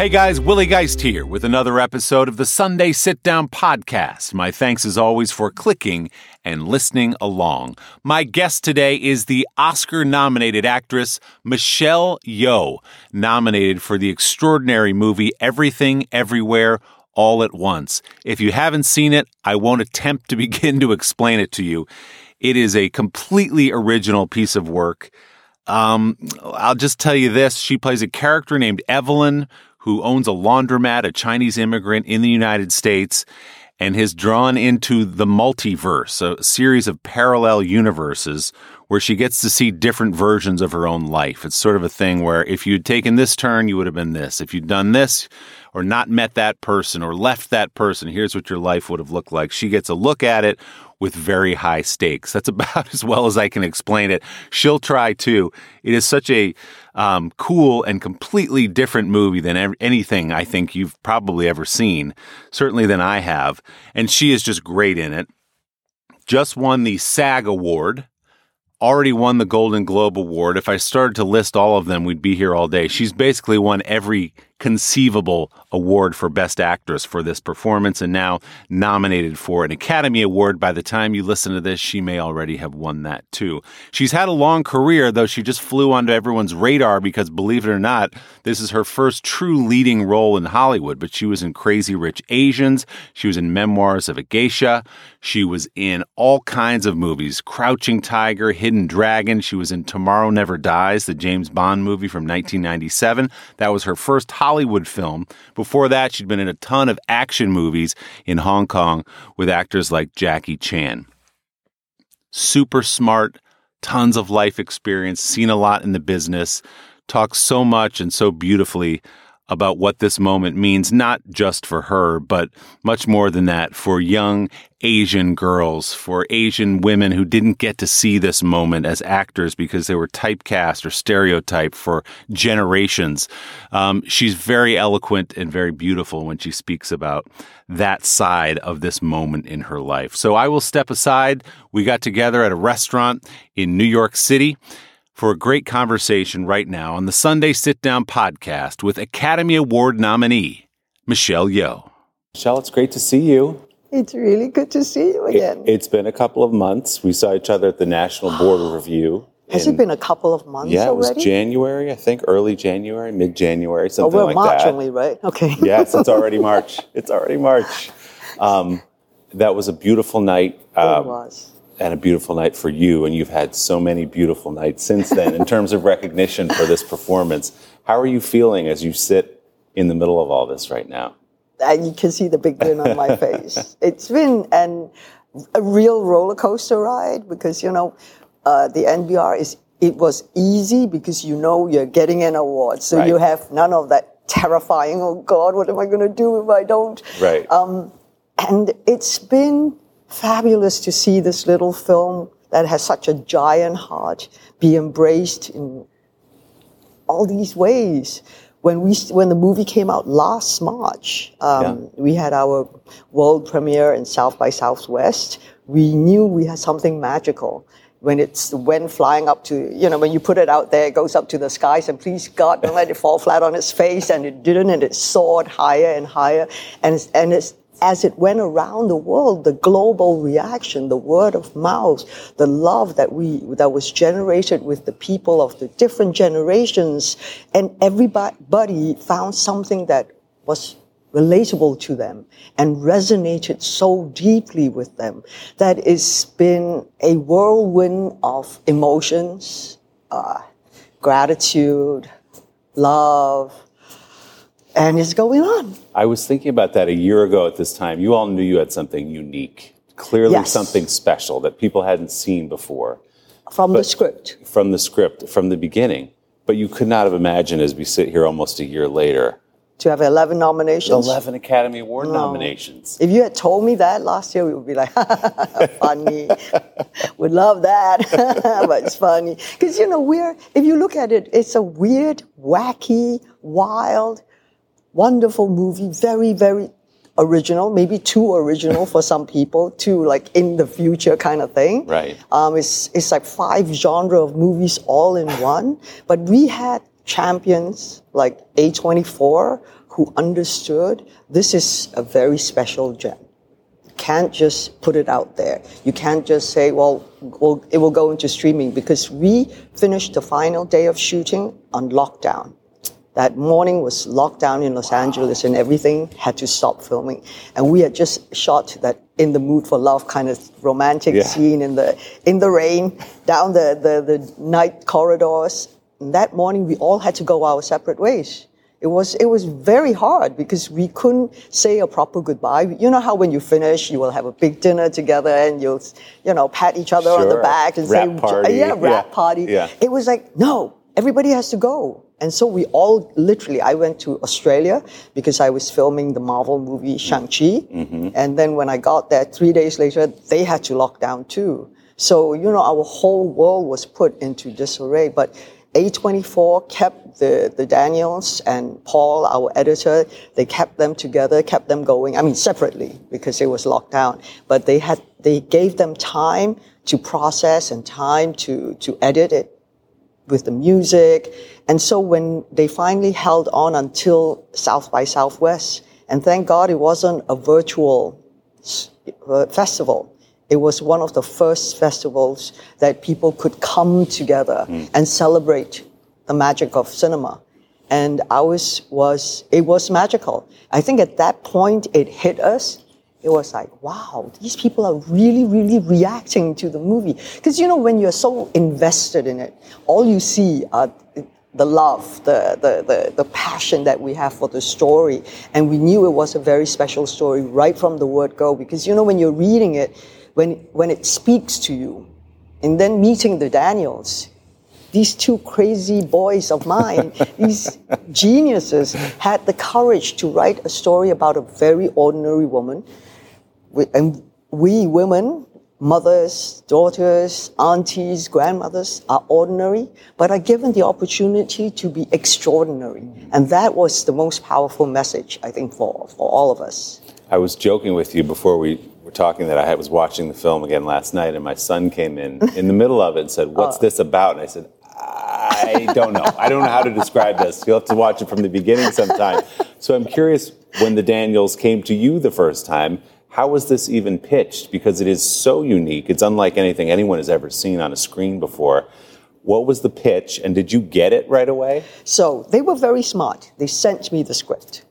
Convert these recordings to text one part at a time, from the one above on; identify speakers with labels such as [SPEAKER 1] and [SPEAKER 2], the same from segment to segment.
[SPEAKER 1] Hey guys, Willie Geist here with another episode of the Sunday Sit Down Podcast. My thanks as always for clicking and listening along. My guest today is the Oscar nominated actress Michelle Yeoh, nominated for the extraordinary movie Everything Everywhere All at Once. If you haven't seen it, I won't attempt to begin to explain it to you. It is a completely original piece of work. Um, I'll just tell you this. She plays a character named Evelyn who owns a laundromat, a Chinese immigrant in the United States, and has drawn into the multiverse, a series of parallel universes where she gets to see different versions of her own life. It's sort of a thing where if you'd taken this turn, you would have been this. If you'd done this, or not met that person, or left that person, here's what your life would have looked like. She gets a look at it with very high stakes. That's about as well as I can explain it. She'll try too. It is such a um, cool and completely different movie than anything I think you've probably ever seen, certainly than I have. And she is just great in it. Just won the SAG Award. Already won the Golden Globe Award. If I started to list all of them, we'd be here all day. She's basically won every conceivable award for Best Actress for this performance and now nominated for an Academy Award. By the time you listen to this, she may already have won that too. She's had a long career, though she just flew onto everyone's radar because, believe it or not, this is her first true leading role in Hollywood. But she was in Crazy Rich Asians, she was in Memoirs of a Geisha, she was in all kinds of movies Crouching Tiger, Hidden Dragon, she was in Tomorrow Never Dies, the James Bond movie from 1997. That was her first Hollywood film. Before that, she'd been in a ton of action movies in Hong Kong with actors like Jackie Chan. Super smart, tons of life experience, seen a lot in the business, talks so much and so beautifully about what this moment means, not just for her, but much more than that for young Asian girls, for Asian women who didn't get to see this moment as actors because they were typecast or stereotyped for generations. Um, she's very eloquent and very beautiful when she speaks about that side of this moment in her life. So I will step aside. We got together at a restaurant in New York City for a great conversation right now on the Sunday Sit Down podcast with Academy Award nominee Michelle Yeoh.
[SPEAKER 2] Michelle, it's great to see you.
[SPEAKER 3] It's really good to see you again.
[SPEAKER 2] It, has been a couple of months. We saw each other at the National Board Review.
[SPEAKER 3] Has it been a couple of months
[SPEAKER 2] yeah,
[SPEAKER 3] already?
[SPEAKER 2] it was January, I think, early January, mid January, something
[SPEAKER 3] oh, we're
[SPEAKER 2] like
[SPEAKER 3] March
[SPEAKER 2] that.
[SPEAKER 3] only, right? Okay.
[SPEAKER 2] yes, it's already March. It's already March. Um, that was a beautiful night.
[SPEAKER 3] Um, it was
[SPEAKER 2] and a beautiful night for you. And you've had so many beautiful nights since then in terms of recognition for this performance. How are you feeling as you sit in the middle of all this right now?
[SPEAKER 3] And you can see the big grin on my face. It's been an, a real roller coaster ride because, you know, uh, the NBR is, it was easy because you know you're getting an award. So
[SPEAKER 2] right.
[SPEAKER 3] you have none of that terrifying, oh God, what am I going to do if I don't?
[SPEAKER 2] Right.
[SPEAKER 3] Um, and it's been fabulous to see this little film that has such a giant heart be embraced in all these ways. When we when the movie came out last March, um, yeah. we had our world premiere in South by Southwest. We knew we had something magical when it's when flying up to you know when you put it out there, it goes up to the skies, and please God don't let it fall flat on its face, and it didn't, and it soared higher and higher, and it's, and it's as it went around the world, the global reaction, the word of mouth, the love that we that was generated with the people of the different generations, and everybody found something that was relatable to them and resonated so deeply with them that it's been a whirlwind of emotions, uh, gratitude, love, and it's going on.
[SPEAKER 2] I was thinking about that a year ago at this time. You all knew you had something unique
[SPEAKER 1] clearly
[SPEAKER 3] Yes.
[SPEAKER 1] something special that people hadn't seen before
[SPEAKER 3] from the script.
[SPEAKER 1] from the script, from the beginning. But you could not have imagined as we sit here almost a year later,
[SPEAKER 3] To have 11 nominations.
[SPEAKER 1] 11 Academy Award nominations.
[SPEAKER 3] If you had told me that last year, we would be like, funny. Would love that, but it's funny because you know we're. If you look at it, it's a weird, wacky, wild, wonderful movie. Very, very original. Maybe too original for some people. Too like in the future kind of thing.
[SPEAKER 1] Right.
[SPEAKER 3] Um, it's it's like five genre of movies all in one. But we had champions like A24 who understood this is a very special gem can't just put it out there. You can't just say, well, well, it will go into streaming because we finished the final day of shooting on lockdown. That morning was lockdown in Los Angeles and everything had to stop filming. And we had just shot that in the mood for love kind of romantic
[SPEAKER 1] Yeah.
[SPEAKER 3] scene in the in the rain, down the, the, the night corridors. And that morning we all had to go our separate ways. It was it was very hard because we couldn't say a proper goodbye. You know how when you finish, you will have a big dinner together and you'll you know pat each other on the back and
[SPEAKER 1] Rap
[SPEAKER 3] say
[SPEAKER 1] party.
[SPEAKER 3] yeah rap
[SPEAKER 1] Yeah.
[SPEAKER 3] party.
[SPEAKER 1] Yeah.
[SPEAKER 3] It was like no, everybody has to go. And so we all literally, I went to Australia because I was filming the Marvel movie Shang-Chi. Mm-hmm. And then when I got there, three days later, they had to lock down too. So, you know, our whole world was put into disarray. But A24 kept the, the Daniels and Paul, our editor, they kept them together, kept them going. I mean, separately because it was locked down. But they had, they gave them time to process and time to, to edit it with the music. And so when they finally held on until South by Southwest, and thank God it wasn't a virtual uh, festival. It was one of the first festivals that people could come together and celebrate the magic of cinema. And ours was, it was magical. I think at that point it hit us. It was like, wow, these people are really, really reacting to the movie. Because, you know, when you're so invested in it, all you see are the love, the, the, the, the passion that we have for the story. And we knew it was a very special story right from the word go. Because, you know, when you're reading it, when, when it speaks to you, and then meeting the Daniels, these two crazy boys of mine, these geniuses, had the courage to write a story about a very ordinary woman. We- And we women, mothers, daughters, aunties, grandmothers, are ordinary, but are given the opportunity to be extraordinary. And that was the most powerful message, I think, for, for all of us.
[SPEAKER 1] I was joking with you before we were talking that I was watching the film again last night, and my son came in in the middle of it and said, "What's
[SPEAKER 3] Uh.
[SPEAKER 1] this about?" And I said, "I don't know. I don't know how to describe this. You'll have to watch it from the beginning sometime." So I'm curious when the Daniels came to you the first time. How was this even pitched? Because it is so unique. It's unlike anything anyone has ever seen on a screen before. What was the pitch, and did you get it right away?
[SPEAKER 3] So they were very smart. They sent me the script.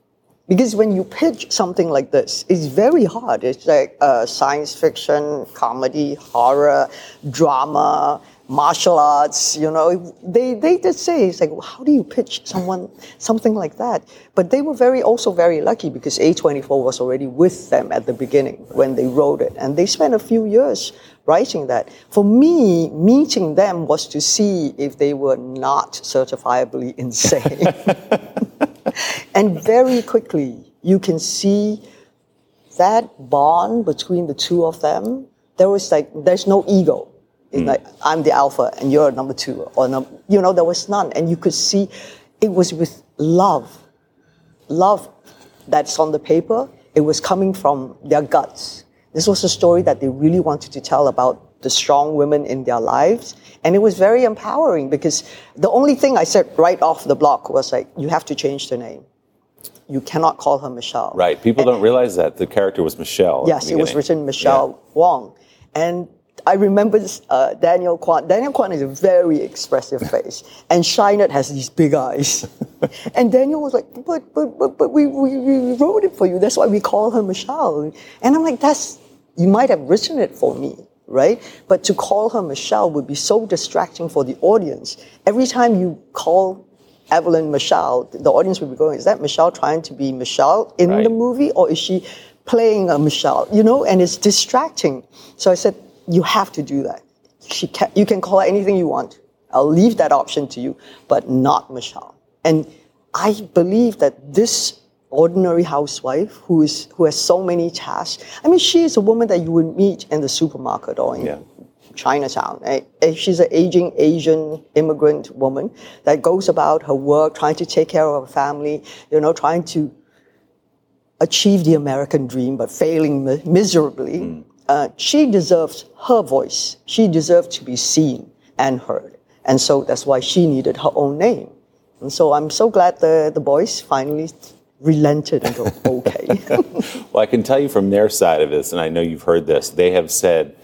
[SPEAKER 3] Because when you pitch something like this, it's very hard. It's like uh, science fiction, comedy, horror, drama, martial arts. You know, they they did say it's like, how do you pitch someone something like that? But they were very also very lucky because A24 was already with them at the beginning when they wrote it, and they spent a few years writing that. For me, meeting them was to see if they were not certifiably insane. and very quickly, you can see that bond between the two of them. There was like, there's no ego. It's mm. like, I'm the alpha and you're number two. Or, num- you know, there was none. And you could see it was with love. Love that's on the paper, it was coming from their guts. This was a story that they really wanted to tell about the strong women in their lives. And it was very empowering because the only thing I said right off the block was like, you have to change the name. You cannot call her Michelle.
[SPEAKER 1] Right. People don't realize that the character was Michelle.
[SPEAKER 3] Yes, it was written Michelle Wong. And I remember this, uh, Daniel Kwan. Daniel Kwan is a very expressive face, and Scheinert has these big eyes. and Daniel was like, "But, but, but, but we, we, we wrote it for you. That's why we call her Michelle." And I'm like, "That's you might have written it for me, right? But to call her Michelle would be so distracting for the audience. Every time you call Evelyn Michelle, the audience would be going, "Is that Michelle trying to be Michelle in
[SPEAKER 1] Right.
[SPEAKER 3] the movie, or is she?" playing a Michelle, you know, and it's distracting. So I said, you have to do that. She can, you can call her anything you want. I'll leave that option to you, but not Michelle. And I believe that this ordinary housewife who is who has so many tasks. I mean, she is a woman that you would meet in the supermarket or in
[SPEAKER 1] Yeah.
[SPEAKER 3] Chinatown. She's an aging Asian immigrant woman that goes about her work, trying to take care of her family, you know, trying to achieve the American dream, but failing mi- miserably. Uh, she deserves her voice. She deserves to be seen and heard. And so that's why she needed her own name. And so I'm so glad the, the boys finally relented and go, okay.
[SPEAKER 1] Well, I can tell you from their side of this, and I know you've heard this, they have said,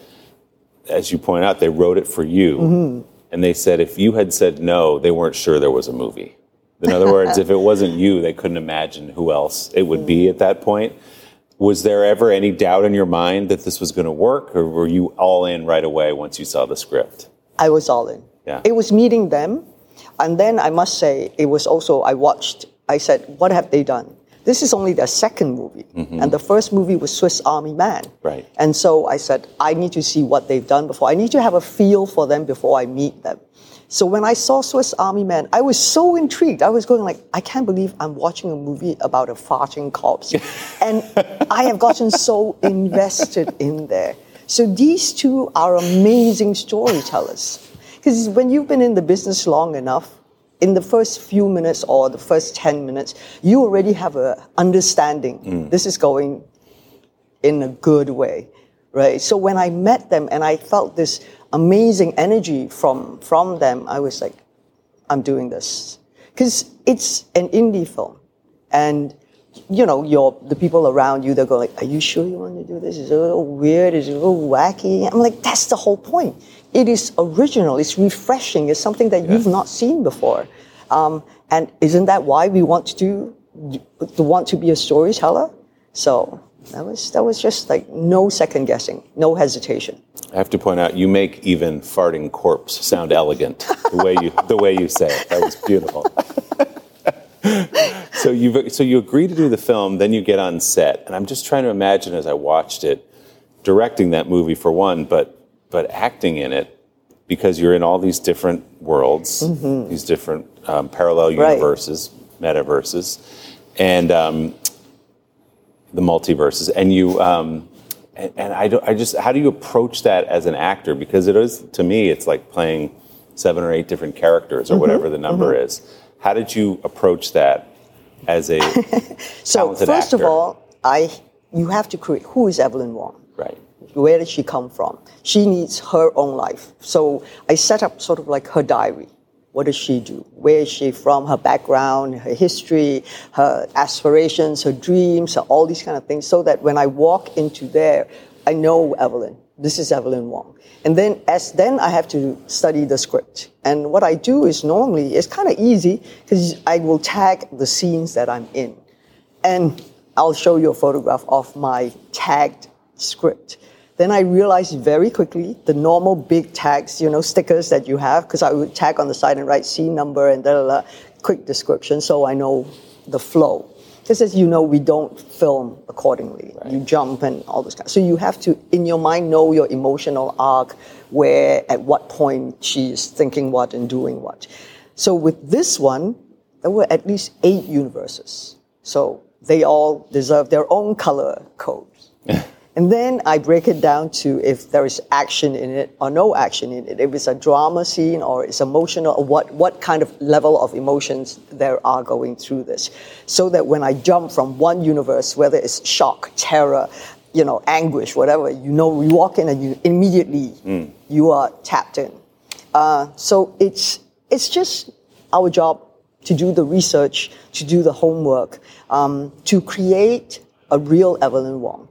[SPEAKER 1] as you point out, they wrote it for you.
[SPEAKER 3] Mm-hmm.
[SPEAKER 1] And they said if you had said no, they weren't sure there was a movie. In other words, if it wasn't you, they couldn't imagine who else it would be at that point. Was there ever any doubt in your mind that this was going to work, or were you all in right away once you saw the script?
[SPEAKER 3] I was all in.
[SPEAKER 1] Yeah.
[SPEAKER 3] It was meeting them. And then I must say, it was also, I watched, I said, what have they done? This is only their second movie. Mm-hmm. And the first movie was Swiss Army Man.
[SPEAKER 1] Right.
[SPEAKER 3] And so I said, I need to see what they've done before. I need to have a feel for them before I meet them. So when I saw Swiss Army Man, I was so intrigued. I was going like, I can't believe I'm watching a movie about a farting corpse. and I have gotten so invested in there. So these two are amazing storytellers. Because when you've been in the business long enough, in the first few minutes or the first 10 minutes, you already have a understanding. Mm. This is going in a good way, right? So when I met them and I felt this amazing energy from from them, I was like, I'm doing this because it's an indie film, and you know, your the people around you they're going like, "Are you sure you want to do this? It's a little weird? It's a little wacky?" I'm like, "That's the whole point. It is original. It's refreshing. It's something that you've not seen before." Um, and isn't that why we want to do, to want to be a storyteller? So that was that was just like no second guessing, no hesitation.
[SPEAKER 1] I have to point out, you make even farting corpse sound elegant the way you the way you say it. That was beautiful. so you so you agree to do the film, then you get on set, and I'm just trying to imagine as I watched it, directing that movie for one, but but acting in it because you're in all these different worlds, these different um, parallel
[SPEAKER 3] Mm-hmm. Right.
[SPEAKER 1] universes, metaverses, and um, the multiverses, and you. Um, and, and I, don't, I just, how do you approach that as an actor? Because it is, to me, it's like playing seven or eight different characters or whatever the number is. How did you approach that as a
[SPEAKER 3] So first of all, I you have to create who is Evelyn Wong.
[SPEAKER 1] right?
[SPEAKER 3] Where did she come from? She needs her own life. So I set up sort of like her diary. What does she do? Where is she from? Her background, her history, her aspirations, her dreams, all these kind of things, so that when I walk into there, I know Evelyn. This is Evelyn Wong. And then as then I have to study the script. And what I do is normally it's kind of easy because I will tag the scenes that I'm in. And I'll show you a photograph of my tagged script. Then I realized very quickly the normal big tags, you know, stickers that you have, because I would tag on the side and write scene number and da da da, quick description, so I know the flow. Because as you know, we don't film accordingly. You jump and all this kind. So you have to, in your mind, know your emotional arc, where at what point she is thinking what and doing what. So with this one, there were at least eight universes. So they all deserve their own color codes. and then I break it down to if there is action in it or no action in it. If it's a drama scene or it's emotional, or what, what kind of level of emotions there are going through this. So that when I jump from one universe, whether it's shock, terror, you know, anguish, whatever, you know, you walk in and you immediately you are tapped in. Uh, so it's it's just our job to do the research, to do the homework, um, to create a real Evelyn Wong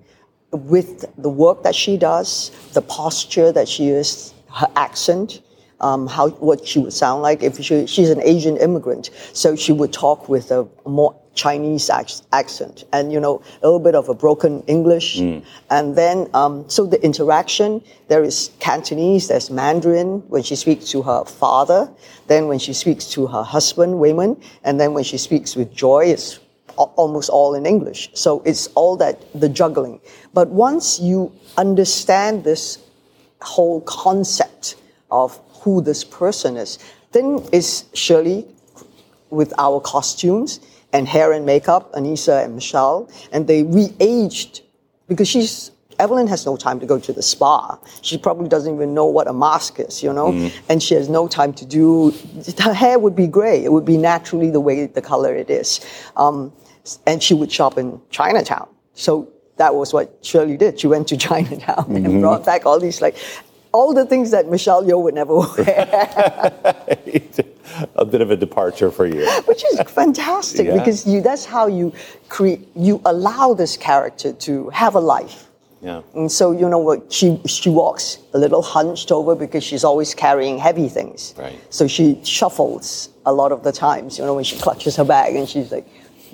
[SPEAKER 3] with the work that she does, the posture that she is, her accent, um, how what she would sound like. If she, she's an Asian immigrant, so she would talk with a more Chinese ac- accent, and you know a little bit of a broken English, and then um, so the interaction there is Cantonese, there's Mandarin when she speaks to her father, then when she speaks to her husband Waymond, and then when she speaks with Joy, it's almost all in English. So it's all that the juggling. But once you understand this whole concept of who this person is, then it's Shirley with our costumes and hair and makeup, Anissa and Michelle, and they re-aged because she's Evelyn has no time to go to the spa. She probably doesn't even know what a mask is, you know, and she has no time to do. Her hair would be gray. It would be naturally the way the color it is, um, and she would shop in Chinatown. So that was what Shirley did. She went to Chinatown and mm-hmm. brought back all these like. All the things that Michelle Yeoh would never wear.
[SPEAKER 1] a bit of a departure for you.
[SPEAKER 3] which is fantastic
[SPEAKER 1] Yeah.
[SPEAKER 3] because you that's how you create you allow this character to have a life
[SPEAKER 1] Yeah.
[SPEAKER 3] and so you know what she she walks a little hunched over because she's always carrying heavy things
[SPEAKER 1] Right.
[SPEAKER 3] so she shuffles a lot of the times you know when she clutches her bag and she's like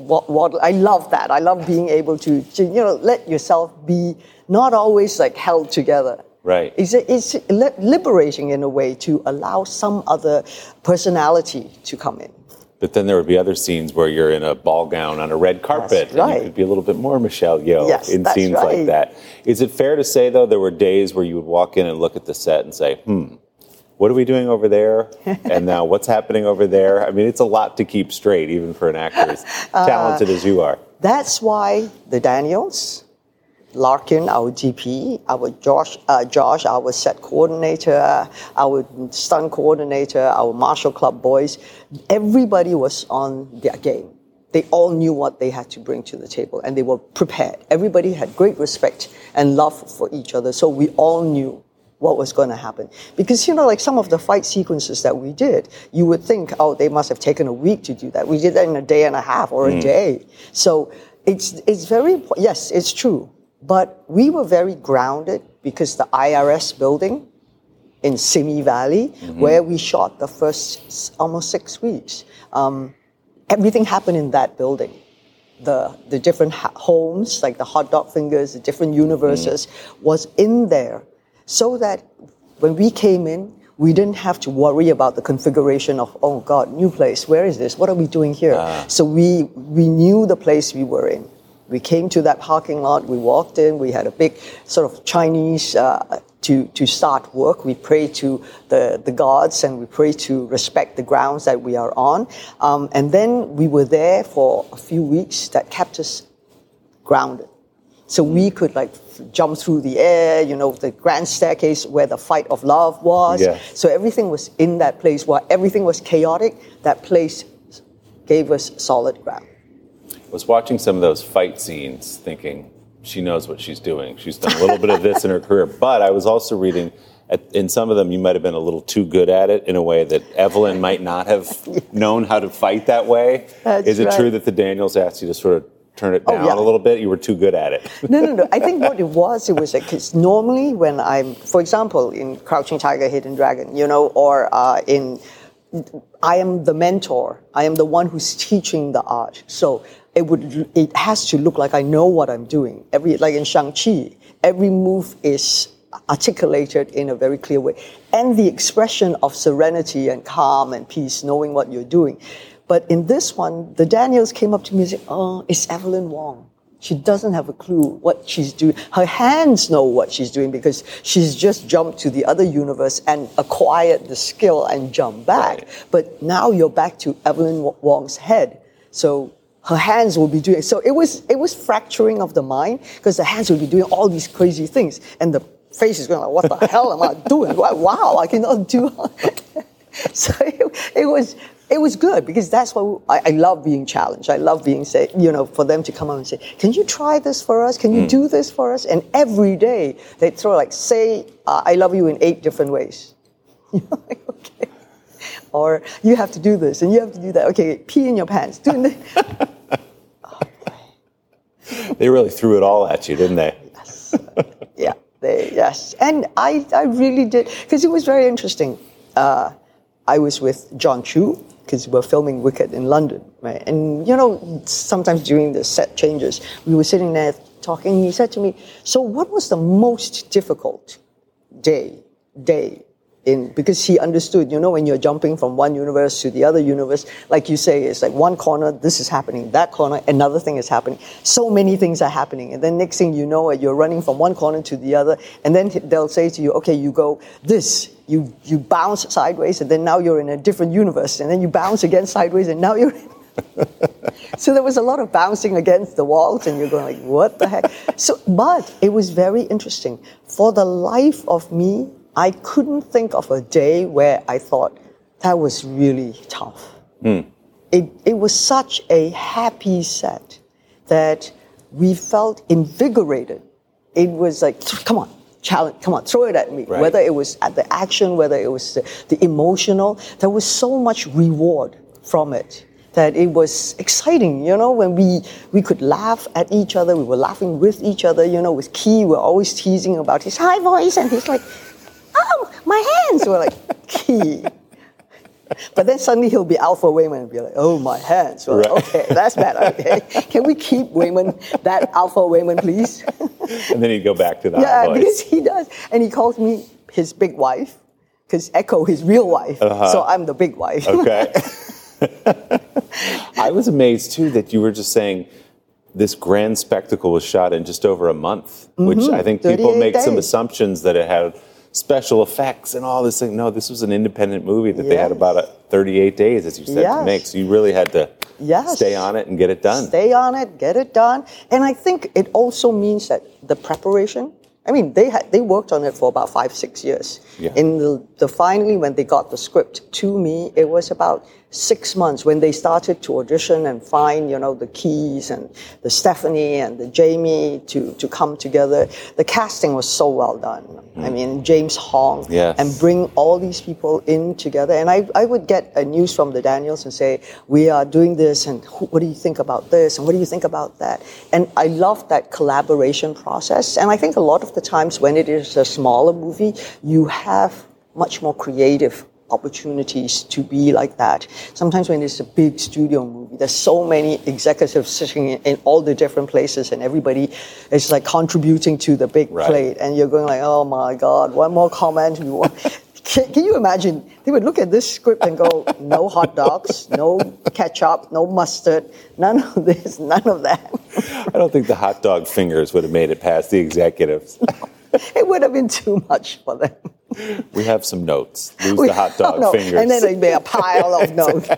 [SPEAKER 3] what, what I love that. I love being able to, to you know let yourself be not always like held together.
[SPEAKER 1] Right.
[SPEAKER 3] it's, it's liberating in a way to allow some other personality to come in?
[SPEAKER 1] But then there would be other scenes where you're in a ball gown on a red carpet,
[SPEAKER 3] That's
[SPEAKER 1] and you could be a little bit more Michelle Yeoh
[SPEAKER 3] Yes,
[SPEAKER 1] in scenes like that. Is it fair to say though there were days where you would walk in and look at the set and say, "Hmm, what are we doing over there?" and now what's happening over there? I mean, it's a lot to keep straight, even for an actor as
[SPEAKER 3] Uh,
[SPEAKER 1] talented as you are.
[SPEAKER 3] That's why the Daniels, Larkin, our DP, our Josh, uh, Josh, our set coordinator, our stunt coordinator, our Martial Club boys, everybody was on their game. They all knew what they had to bring to the table and they were prepared. Everybody had great respect and love for each other. So we all knew what was going to happen. Because, you know, like some of the fight sequences that we did, you would think, oh, they must have taken a week to do that. We did that in a day and a half or a mm. day. So it's, it's very, yes, it's true. But we were very grounded because the IRS building in Simi Valley, mm-hmm. where we shot the first almost six weeks, um, everything happened in that building the the different ha- homes, like the hot dog fingers, the different mm. universes, was in there, so that when we came in, we didn't have to worry about the configuration of oh God, new place. Where is this? What are we doing here? So we we knew the place we were in. We came to that parking lot. We walked in. We had a big sort of Chinese. Uh, to, to start work, we pray to the, the gods and we pray to respect the grounds that we are on. Um, and then we were there for a few weeks that kept us grounded. So we could like jump through the air, you know, the grand staircase where the fight of love was.
[SPEAKER 1] Yeah.
[SPEAKER 3] So everything was in that place. While everything was chaotic, that place gave us solid ground.
[SPEAKER 1] I was watching some of those fight scenes thinking she knows what she's doing. She's done a little bit of this in her career, but I was also reading at, in some of them you might have been a little too good at it in a way that Evelyn might not have known how to fight that way.
[SPEAKER 3] That's
[SPEAKER 1] Is it
[SPEAKER 3] right.
[SPEAKER 1] true that the Daniels asked you to sort of turn it
[SPEAKER 3] Oh,
[SPEAKER 1] down
[SPEAKER 3] yeah.
[SPEAKER 1] a little bit? You were too good at it.
[SPEAKER 3] No, no, no. I think what it was, it was because normally when I'm, for example, in Crouching Tiger, Hidden Dragon, you know, or uh, in, I am the mentor. I am the one who's teaching the art. So it would, it has to look like I know what I'm doing. Every, like in Shang Chi, every move is articulated in a very clear way, and the expression of serenity and calm and peace, knowing what you're doing. But in this one, the Daniels came up to me and said, "Oh, it's Evelyn Wong." She doesn't have a clue what she's doing. Her hands know what she's doing because she's just jumped to the other universe and acquired the skill and jumped back.
[SPEAKER 1] Right.
[SPEAKER 3] But now you're back to Evelyn Wong's head. So her hands will be doing so it was it was fracturing of the mind because the hands will be doing all these crazy things and the face is going like what the hell am I doing? Wow, Wow, I cannot do so it, it was it was good because that's what I, I love being challenged. I love being say, you know, for them to come up and say, "Can you try this for us? Can you do this for us?" And every day they throw like, "Say uh, I love you in eight different ways." Like, okay. Or you have to do this and you have to do that. Okay, pee in your pants. Doing that.
[SPEAKER 1] they really threw it all at you, didn't they? Yes.
[SPEAKER 3] Yeah, they, yes. And I, I really did, because it was very interesting. Uh, I was with Jon Chu, because we were filming Wicked in London, right? And, you know, sometimes during the set changes, we were sitting there talking, he said to me, So, what was the most difficult day, day in because he understood, you know, when you're jumping from one universe to the other universe, like you say, it's like one corner, this is happening, that corner, another thing is happening. So many things are happening. And then next thing you know, uh, you're running from one corner to the other, and then they'll say to you, okay, you go this, you you bounce sideways, and then now you're in a different universe, and then you bounce again sideways, and now you're so there was a lot of bouncing against the walls, and you're going like, "What the heck?" So, but it was very interesting. For the life of me, I couldn't think of a day where I thought that was really tough. Hmm. It it was such a happy set that we felt invigorated. It was like, come on, challenge, come on, throw it at me.
[SPEAKER 1] Right.
[SPEAKER 3] Whether it was at the action, whether it was the, the emotional, there was so much reward from it that it was exciting, you know, when we, we could laugh at each other, we were laughing with each other, you know, with Ke, we we're always teasing about his high voice, and he's like, oh, my hands. We're like, Ke. But then suddenly he'll be Alpha Waymond and be like, oh, my hands. We're like, okay, that's better. Okay. Can we keep Waymond, that Alpha Waymond, please?
[SPEAKER 1] And then he'd go back to that
[SPEAKER 3] yeah,
[SPEAKER 1] voice.
[SPEAKER 3] because he does. And he calls me his big wife, because Echo his real wife. So I'm the big wife.
[SPEAKER 1] Uh-huh. Okay. I was amazed too that you were just saying this grand spectacle was shot in just over a month, which I think people
[SPEAKER 3] 38
[SPEAKER 1] make some
[SPEAKER 3] Mm-hmm.
[SPEAKER 1] assumptions that it had special effects and all this thing. No, this was an independent movie that they had about a 38 days, as you said, to make. So you really had to
[SPEAKER 3] Yes.
[SPEAKER 1] stay on it and get it done.
[SPEAKER 3] Stay on it, get it done. And I think it also means that the preparation. I mean, they had they worked on it for about five, six years.
[SPEAKER 1] Yeah.
[SPEAKER 3] In the, the finally, when they got the script to me, it was about six months when they started to audition and find, you know, the keys and the Stephanie and the Jamie to to come together. The casting was so well done. I mm. mean, James Hong
[SPEAKER 1] Yes.
[SPEAKER 3] and bring all these people in together. And I, I would get a news from the Daniels and say, we are doing this, and who, what do you think about this, and what do you think about that? And I love that collaboration process. And I think a lot of the times when it is a smaller movie, you have much more creative opportunities to be like that. Sometimes when it's a big studio movie, there's so many executives sitting in, in all the different places and everybody is like contributing to the big
[SPEAKER 1] Right.
[SPEAKER 3] plate and you're going like, oh my God, one more comment. Can, can you imagine? They would look at this script and go, no hot dogs, no ketchup, no mustard, none of this, none of that.
[SPEAKER 1] I don't think the hot dog fingers would have made it past the executives.
[SPEAKER 3] It would have been too much for them.
[SPEAKER 1] we have some notes. Lose
[SPEAKER 3] We-
[SPEAKER 1] the hot dog
[SPEAKER 3] no,
[SPEAKER 1] fingers.
[SPEAKER 3] And then it'd be a pile of notes.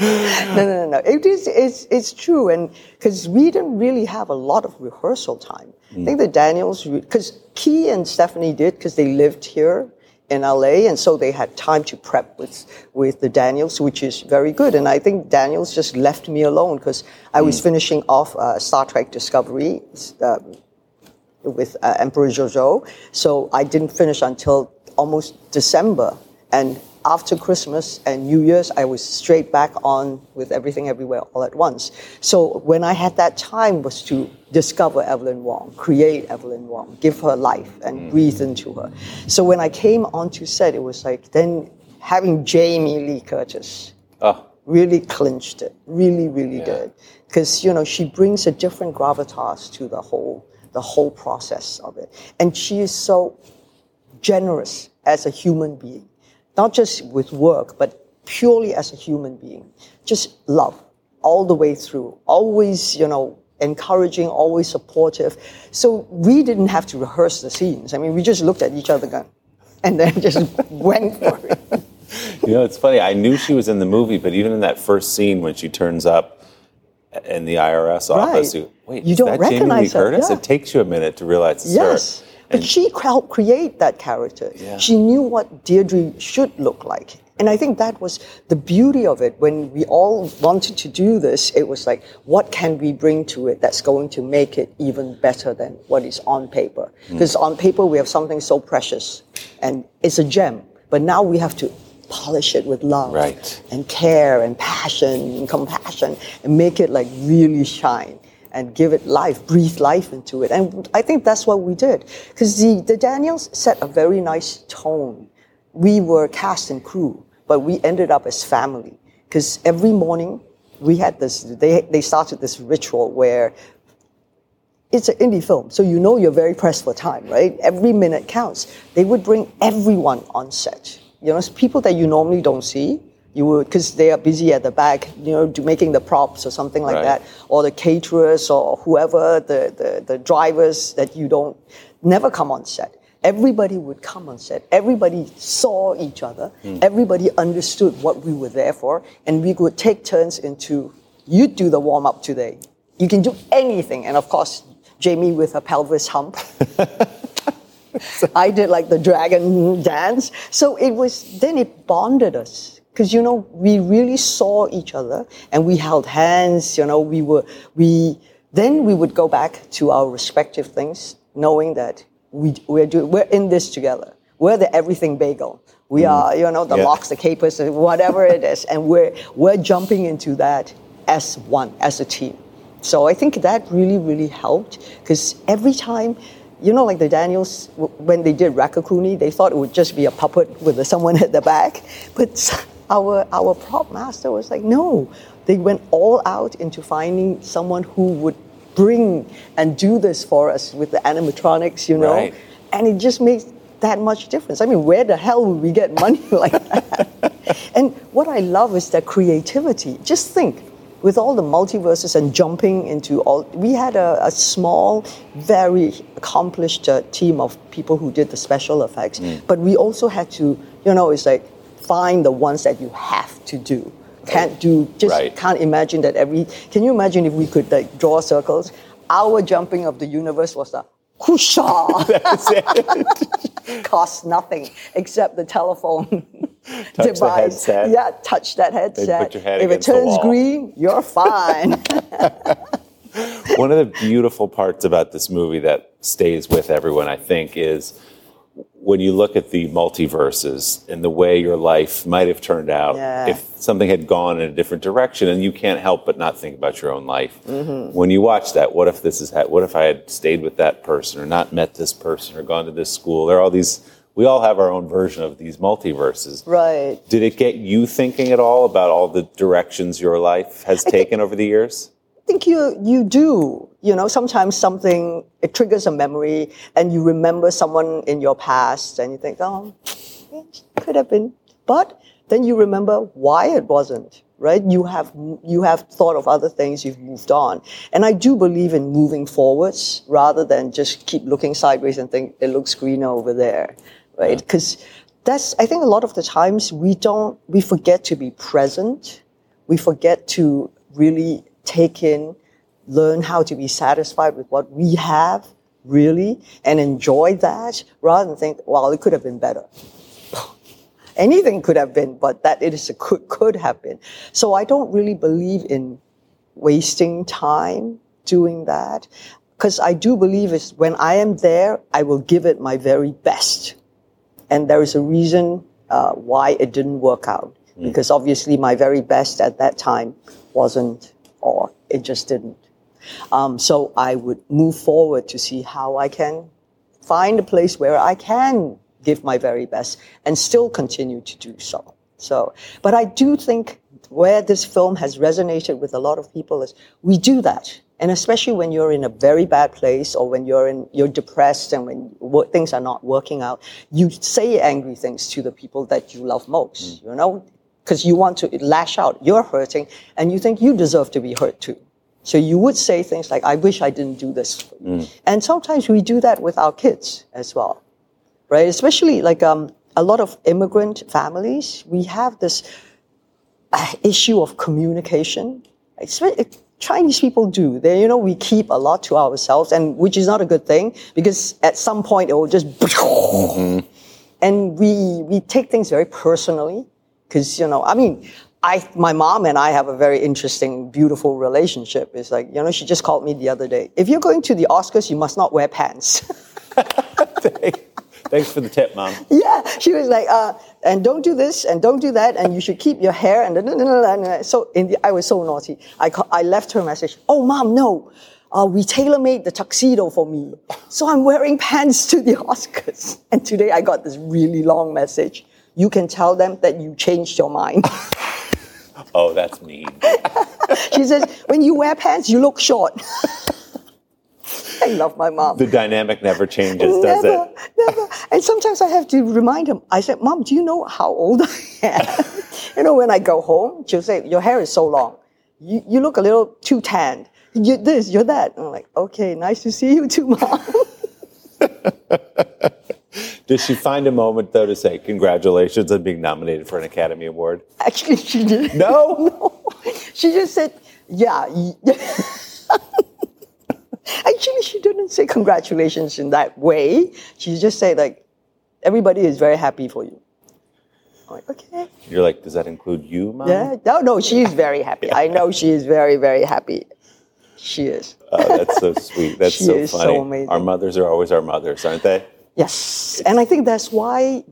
[SPEAKER 3] no, no, no, no. It is, it's, it's true. And because we didn't really have a lot of rehearsal time. I think the Daniels, because Ke and Stephanie did, because they lived here in LA, and so they had time to prep with, with the Daniels, which is very good. And I think Daniels just left me alone because I was finishing off uh, Star Trek Discovery. Um, with uh, Emperor Georgiou. So I didn't finish until almost December. And after Christmas and New Year's, I was straight back on with everything everywhere all at once. So when I had that time was to discover Evelyn Wong, create Evelyn Wong, give her life and breathe into her. So when I came onto set, it was like then having Jamie Lee Curtis
[SPEAKER 1] oh,
[SPEAKER 3] really clinched it. Really, really did. Because you know she brings a different gravitas to the whole the whole process of it, and she is so generous as a human being, not just with work, but purely as a human being. Just love all the way through. Always, you know. Encouraging, always supportive. So we didn't have to rehearse the scenes. I mean, we just looked at each other, and then just went for it.
[SPEAKER 1] You know, it's funny. I knew she was in the movie, but even in that first scene when she turns up in the IRS office,
[SPEAKER 3] Right.
[SPEAKER 1] Wait,
[SPEAKER 3] You don't
[SPEAKER 1] that Jamie Lee
[SPEAKER 3] recognize her,
[SPEAKER 1] Curtis?
[SPEAKER 3] yeah.
[SPEAKER 1] It takes you a minute to realize it's
[SPEAKER 3] Yes.
[SPEAKER 1] her.
[SPEAKER 3] But
[SPEAKER 1] And-
[SPEAKER 3] she helped create that character.
[SPEAKER 1] Yeah.
[SPEAKER 3] She knew what Deirdre should look like. And I think that was the beauty of it. When we all wanted to do this, it was like, what can we bring to it that's going to make it even better than what is on paper?
[SPEAKER 1] Hmm.
[SPEAKER 3] Because on paper, we have something so precious and it's a gem. But now we have to polish it with love
[SPEAKER 1] Right.
[SPEAKER 3] and care and passion and compassion and make it like really shine and give it life, breathe life into it. And I think that's what we did. Because the, the Daniels set a very nice tone. We were cast and crew, but we ended up as family. Because every morning we had this, they, they started this ritual where it's an indie film, so you know you're very pressed for time, right? Every minute counts. They would bring everyone on set. You know, people that you normally don't see. You would because they are busy at the back, you know, making the props or something like
[SPEAKER 1] Right.
[SPEAKER 3] that, or the caterers or whoever the, the the drivers that you don't never come on set. Everybody would come on set. Everybody saw each other. Hmm. Everybody understood what we were there for, and we would take turns into you do the warm up today. You can do anything, and of course, Jamie with her pelvis hump. I did like the dragon dance. So it was, then it bonded us. Because, you know, we really saw each other and we held hands, you know, we were, we, then we would go back to our respective things, knowing that we, we're, do, we're in this together. We're the everything bagel. We mm. are, you know, the
[SPEAKER 1] Yeah.
[SPEAKER 3] locks, the capers, whatever it is. And we're, we're jumping into that as one, as a team. So I think that really, really helped because every time, you know, like the Daniels, when they did Raccacoonie, they thought it would just be a puppet with someone at the back. But our, our prop master was like, no, they went all out into finding someone who would bring and do this for us with the animatronics, you know?
[SPEAKER 1] Right.
[SPEAKER 3] And it just makes that much difference. I mean, where the hell would we get money like that? and what I love is the creativity. Just think, with all the multiverses and jumping into all, we had a, a small, very accomplished uh, team of people who did the special effects. But we also had to, you know, it's like find the ones that you have to do. Can't do, just
[SPEAKER 1] Right.
[SPEAKER 3] can't imagine that every. Can you imagine if we could like draw circles? Our jumping of the universe was a whoosha. Cost nothing except the telephone
[SPEAKER 1] Touch
[SPEAKER 3] device.
[SPEAKER 1] headset.
[SPEAKER 3] Yeah, touch that headset.
[SPEAKER 1] put your head
[SPEAKER 3] if it turns green, you're fine.
[SPEAKER 1] One of the beautiful parts about this movie that stays with everyone, I think, is when you look at the multiverses and the way your life might have turned out
[SPEAKER 3] Yeah.
[SPEAKER 1] if something had gone in a different direction, and you can't help but not think about your own life.
[SPEAKER 3] Mm-hmm.
[SPEAKER 1] When you watch that, what if this is ha- what if I had stayed with that person, or not met this person, or gone to this school? There are all these. We all have our own version of these multiverses.
[SPEAKER 3] right.
[SPEAKER 1] Did it get you thinking at all about all the directions your life has taken over the years?
[SPEAKER 3] I think you you do. You know, sometimes something it triggers a memory, and you remember someone in your past, and you think, oh, it could have been, but then you remember why it wasn't. Right? You have you have thought of other things. You've moved on, and I do believe in moving forwards rather than just keep looking sideways and think it looks greener over there. Right? Because that's I think a lot of the times we don't we forget to be present we forget to really take in, learn how to be satisfied with what we have, really, and enjoy that rather than think, well, it could have been better. Anything could have been, but that it is a could, could have been. So I don't really believe in wasting time doing that because I do believe is when I am there, I will give it my very best and there is a reason uh, why it didn't work out because obviously my very best at that time wasn't or it just didn't. Um, so i would move forward to see how i can find a place where i can give my very best and still continue to do so. So but i do think where this film has resonated with a lot of people is we do that. And especially when you're in a very bad place or when you're in you're depressed and when things are not working out you say angry things to the people that you love most you know because you want to lash out you're hurting and you think you deserve to be hurt too. So you would say things like i wish i didn't do this for you. And sometimes we do that with our kids as well right? Especially like um, a lot of immigrant families we have this uh, issue of communication. It's, it, Chinese people do. They, you know, we keep a lot to ourselves, and which is not a good thing because at some point it will just, and we we take things very personally because you know, I mean. I, my mom and I have a very interesting, beautiful relationship. It's like, you know, she just called me the other day. If you're going to the Oscars, you must not wear pants.
[SPEAKER 1] Thanks for the tip, mom.
[SPEAKER 3] Yeah, she was like, uh, and don't do this, and don't do that, and you should keep your hair, and, so in the, I was so naughty. I, ca- I left her a message. Oh, mom, no, uh, we tailor made the tuxedo for me, so I'm wearing pants to the Oscars. And today I got this really long message. You can tell them that you changed your mind.
[SPEAKER 1] Oh, that's mean.
[SPEAKER 3] she says, when you wear pants, you look short. I love my mom.
[SPEAKER 1] The dynamic never changes, does
[SPEAKER 3] never,
[SPEAKER 1] it?
[SPEAKER 3] never. And sometimes I have to remind him. I said, "Mom, do you know how old I am?" you know, when I go home, she'll say, "Your hair is so long. You, you look a little too tanned. You this, you're that." And I'm like, "Okay, nice to see you too, mom."
[SPEAKER 1] Does she find a moment though to say congratulations on being nominated for an Academy Award?
[SPEAKER 3] Actually, she didn't.
[SPEAKER 1] No.
[SPEAKER 3] no. She just said, "Yeah." Actually, she didn't say congratulations in that way. She just said like, "Everybody is very happy for you." I'm like, "Okay."
[SPEAKER 1] You're like, does that include you, mom?
[SPEAKER 3] Yeah. No, no, she's very happy. I know she is very, very happy. She is.
[SPEAKER 1] Oh, that's so sweet. That's
[SPEAKER 3] She
[SPEAKER 1] so
[SPEAKER 3] so
[SPEAKER 1] funny.
[SPEAKER 3] amazing.
[SPEAKER 1] Our mothers are always our mothers, aren't they?
[SPEAKER 3] Yes. And I think that's why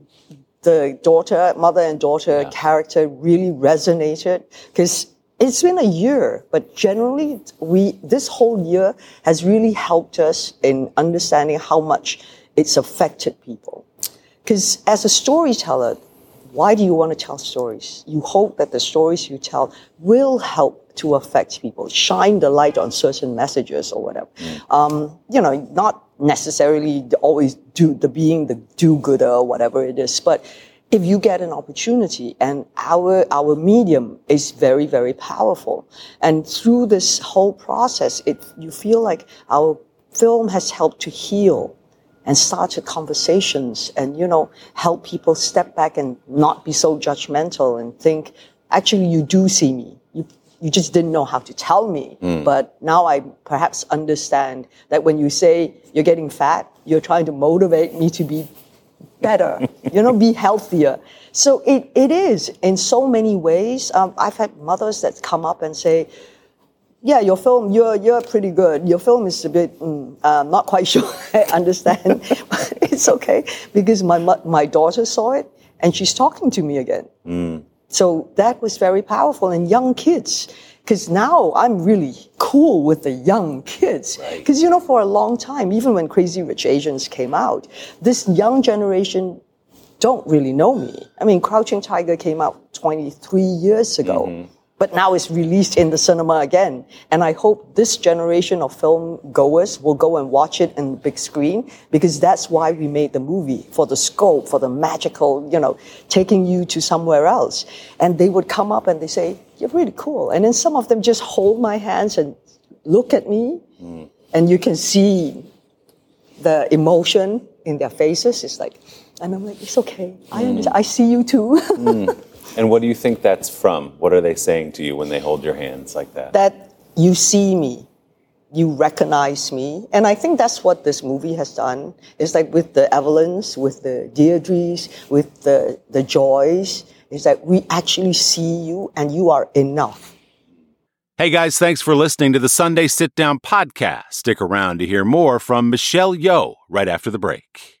[SPEAKER 3] the daughter, mother and daughter character really resonated because it's been a year, but generally we this whole year has really helped us in understanding how much it's affected people. Because as a storyteller, why do you want to tell stories? You hope that the stories you tell will help to affect people, shine the light on certain messages or whatever. Um, you know, not necessarily always do the being the do-gooder whatever it is, but if you get an opportunity and our our medium is very very powerful and through this whole process it you feel like our film has helped to heal and started conversations and you know help people step back and not be so judgmental and think actually you do see me you just didn't know how to tell me but now i perhaps understand that when you say you're getting fat you're trying to motivate me to be better, you know, be healthier. So it, it is in so many ways. Um, I've had mothers that come up and say, yeah, your film, you're, you're pretty good. Your film is a bit, mm, I'm not quite sure I understand, but it's okay because my, my daughter saw it and she's talking to me again. So that was very powerful. And young kids, because now I'm really cool with the young kids. Because, you know, for a long time, even when Crazy Rich Asians came out, this young generation don't really know me. I mean, Crouching Tiger came out 23 years ago. Mm-hmm. But now it's released in the cinema again. And I hope this generation of film goers will go and watch it in the big screen because that's why we made the movie for the scope, for the magical, you know, taking you to somewhere else. And they would come up and they say, You're really cool. And then some of them just hold my hands and look at me. Mm. And you can see the emotion in their faces. It's like, and I'm like, It's okay. I mm. understand. I see you too. Mm.
[SPEAKER 1] And what do you think that's from? What are they saying to you when they hold your hands like that?
[SPEAKER 3] that you see me, you recognize me. And I think that's what this movie has done. It's like with the Evelyns, with the Deirdres, with the, the Joys, is that we actually see you and you are enough.
[SPEAKER 4] Hey guys, thanks for listening to the Sunday Sit Down podcast. Stick around to hear more from Michelle Yeoh right after the break.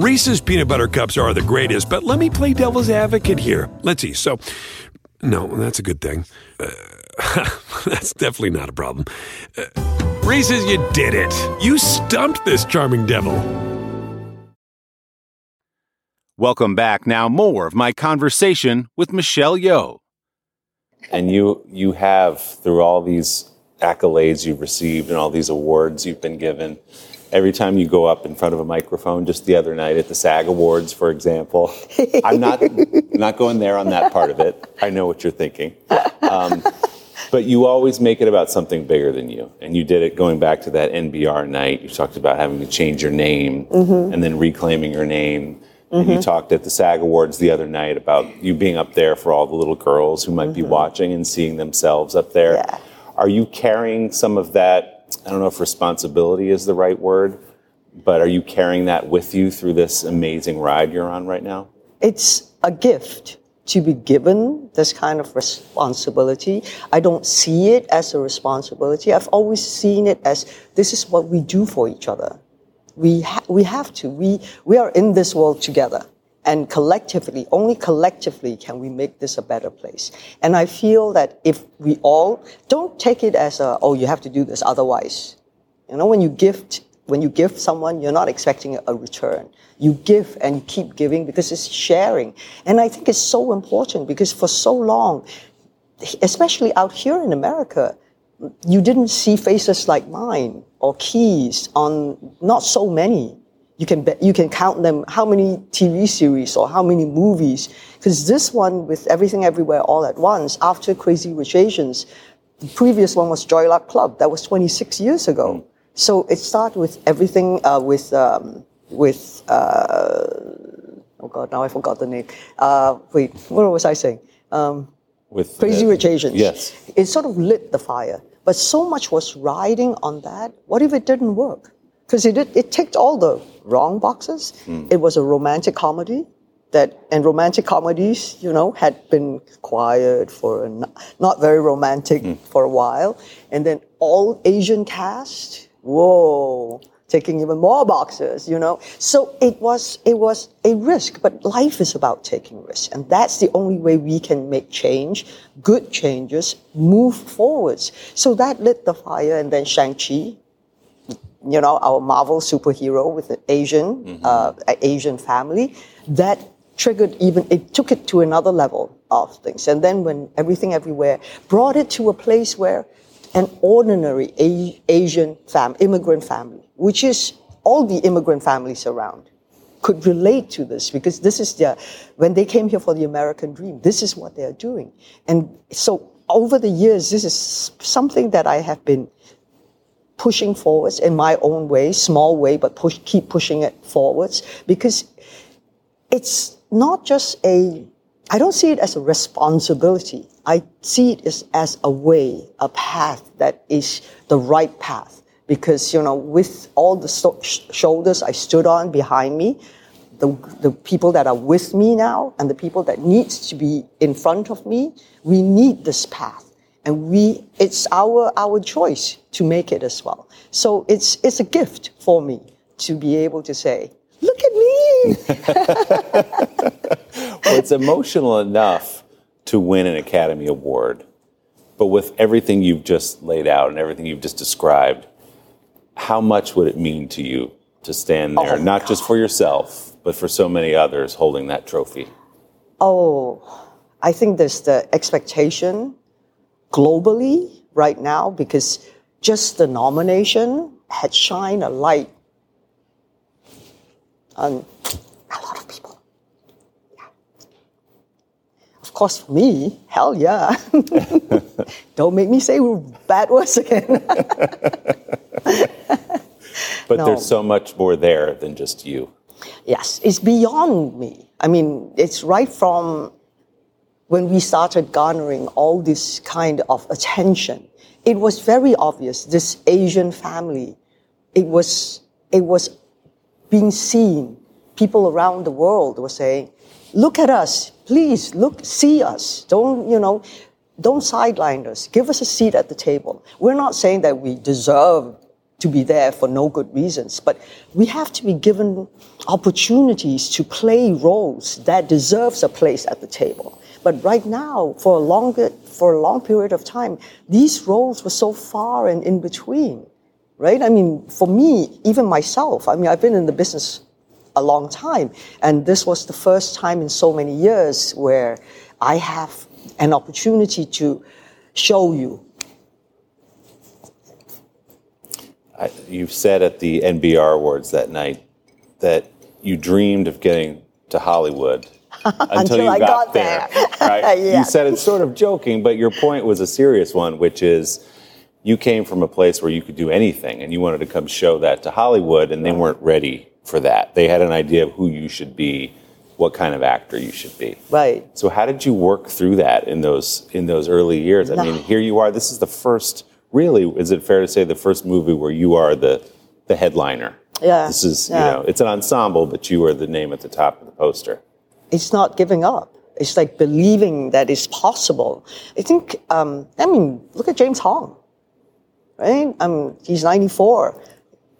[SPEAKER 5] Reese's peanut butter cups are the greatest, but let me play devil's advocate here. Let's see. So, no, that's a good thing. Uh, that's definitely not a problem. Uh, Reese's, you did it. You stumped this charming devil.
[SPEAKER 4] Welcome back. Now, more of my conversation with Michelle Yeoh.
[SPEAKER 1] And you you have through all these accolades you've received and all these awards you've been given. Every time you go up in front of a microphone, just the other night at the SAG Awards, for example, I'm not not going there on that part of it. I know what you're thinking, um, but you always make it about something bigger than you. And you did it going back to that NBR night. You talked about having to change your name mm-hmm. and then reclaiming your name. And you mm-hmm. talked at the SAG Awards the other night about you being up there for all the little girls who might be mm-hmm. watching and seeing themselves up there.
[SPEAKER 3] Yeah.
[SPEAKER 1] Are you carrying some of that? I don't know if responsibility is the right word, but are you carrying that with you through this amazing ride you're on right now?
[SPEAKER 3] It's a gift to be given this kind of responsibility. I don't see it as a responsibility. I've always seen it as this is what we do for each other. We, ha- we have to. We, we are in this world together. And collectively, only collectively can we make this a better place. And I feel that if we all don't take it as a, oh, you have to do this, otherwise. You know, when you gift, when you give someone, you're not expecting a return you give and you keep giving because it's sharing. And I think it's so important because for so long, especially out here in America, you didn't see faces like mine or keys on not so many. You can bet, you can count them how many TV series or how many movies. Because this one with everything everywhere all at once after Crazy Rich Asians, the previous one was Joy Luck Club. That was 26 years ago. So it started with everything uh, with um, with uh, oh god, now I forgot the name. Uh, wait, what was I saying? Um,
[SPEAKER 1] with
[SPEAKER 3] Crazy
[SPEAKER 1] uh,
[SPEAKER 3] Rich Asians.
[SPEAKER 1] Yes,
[SPEAKER 3] it sort of lit the fire, but so much was riding on that. What if it didn't work? Because it did, it ticked all the wrong boxes. Mm. It was a romantic comedy that, and romantic comedies, you know, had been quiet for a, not very romantic mm. for a while, and then all Asian cast. Whoa taking even more boxes, you know. So it was it was a risk, but life is about taking risks, and that's the only way we can make change, good changes, move forwards. So that lit the fire, and then Shang Chi, you know, our Marvel superhero with an Asian mm-hmm. uh, Asian family, that triggered even it took it to another level of things, and then when everything everywhere brought it to a place where an ordinary a- Asian fam- immigrant family, which is all the immigrant families around, could relate to this because this is their, when they came here for the American dream, this is what they're doing. And so over the years, this is something that I have been pushing forwards in my own way, small way, but push, keep pushing it forwards because it's not just a I don't see it as a responsibility. I see it as, as a way, a path that is the right path. Because, you know, with all the so- shoulders I stood on behind me, the, the people that are with me now and the people that needs to be in front of me, we need this path. And we, it's our, our choice to make it as well. So it's, it's a gift for me to be able to say, look at me.
[SPEAKER 1] well, it's emotional enough to win an Academy Award, but with everything you've just laid out and everything you've just described, how much would it mean to you to stand there, oh, not God. just for yourself, but for so many others holding that trophy?
[SPEAKER 3] Oh, I think there's the expectation globally right now because just the nomination had shined a light on a lot of people. Yeah. Of course, for me, hell yeah. Don't make me say bad words again.
[SPEAKER 1] but no. there's so much more there than just you.
[SPEAKER 3] Yes, it's beyond me. I mean, it's right from when we started garnering all this kind of attention. It was very obvious. This Asian family, it was it was being seen. People around the world were saying, look at us, please, look, see us. Don't, you know, don't sideline us. Give us a seat at the table. We're not saying that we deserve to be there for no good reasons, but we have to be given opportunities to play roles that deserves a place at the table. But right now, for a longer, for a long period of time, these roles were so far and in between right? I mean, for me, even myself, I mean, I've been in the business a long time, and this was the first time in so many years where I have an opportunity to show you.
[SPEAKER 1] I, you said at the NBR Awards that night that you dreamed of getting to Hollywood until,
[SPEAKER 3] until
[SPEAKER 1] you
[SPEAKER 3] I
[SPEAKER 1] got,
[SPEAKER 3] got
[SPEAKER 1] there. there. Right? yeah. You said it's sort of joking, but your point was a serious one, which is you came from a place where you could do anything and you wanted to come show that to Hollywood and they weren't ready for that. They had an idea of who you should be, what kind of actor you should be.
[SPEAKER 3] Right.
[SPEAKER 1] So how did you work through that in those in those early years? I mean, here you are. This is the first really, is it fair to say the first movie where you are the the headliner?
[SPEAKER 3] Yeah.
[SPEAKER 1] This is,
[SPEAKER 3] yeah.
[SPEAKER 1] you know, it's an ensemble, but you are the name at the top of the poster.
[SPEAKER 3] It's not giving up It's like believing that it's possible. I think, um, I mean, look at James Hong, right? Um, he's 94.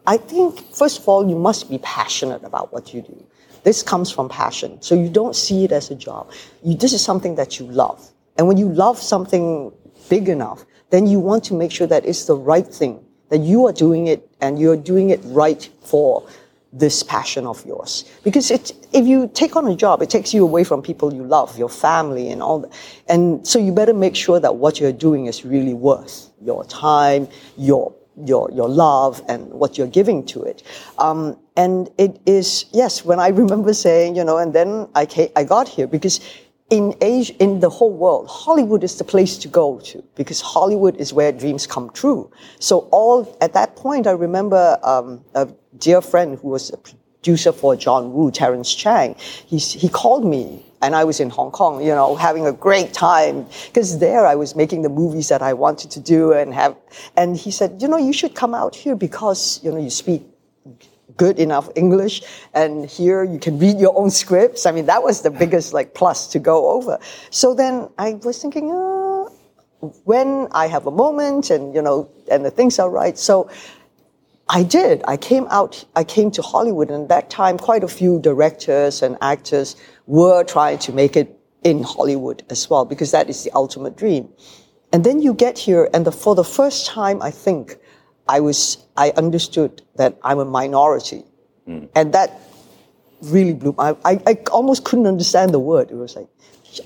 [SPEAKER 3] I think, first of all, you must be passionate about what you do. This comes from passion. So you don't see it as a job. You, this is something that you love. And when you love something big enough, then you want to make sure that it's the right thing, that you are doing it and you're doing it right for this passion of yours. Because it, if you take on a job, it takes you away from people you love, your family and all that. And so you better make sure that what you're doing is really worth your time, your your your love and what you're giving to it. Um, and it is yes. When I remember saying, you know, and then I came, I got here because in Asia, in the whole world, Hollywood is the place to go to because Hollywood is where dreams come true. So all at that point, I remember um, dear friend who was a producer for John Woo, Terence Chang. He he called me and I was in Hong Kong, you know, having a great time because there I was making the movies that I wanted to do and have. And he said, you know, you should come out here because you know you speak good enough English, and here you can read your own scripts. I mean, that was the biggest like plus to go over. So then I was thinking, uh, when I have a moment, and you know, and the things are right, so. I did. I came out, I came to Hollywood, and at that time, quite a few directors and actors were trying to make it in Hollywood as well, because that is the ultimate dream. And then you get here, and the, for the first time, I think, I was, I understood that I'm a minority. Mm. And that really blew my, I, I almost couldn't understand the word. It was like,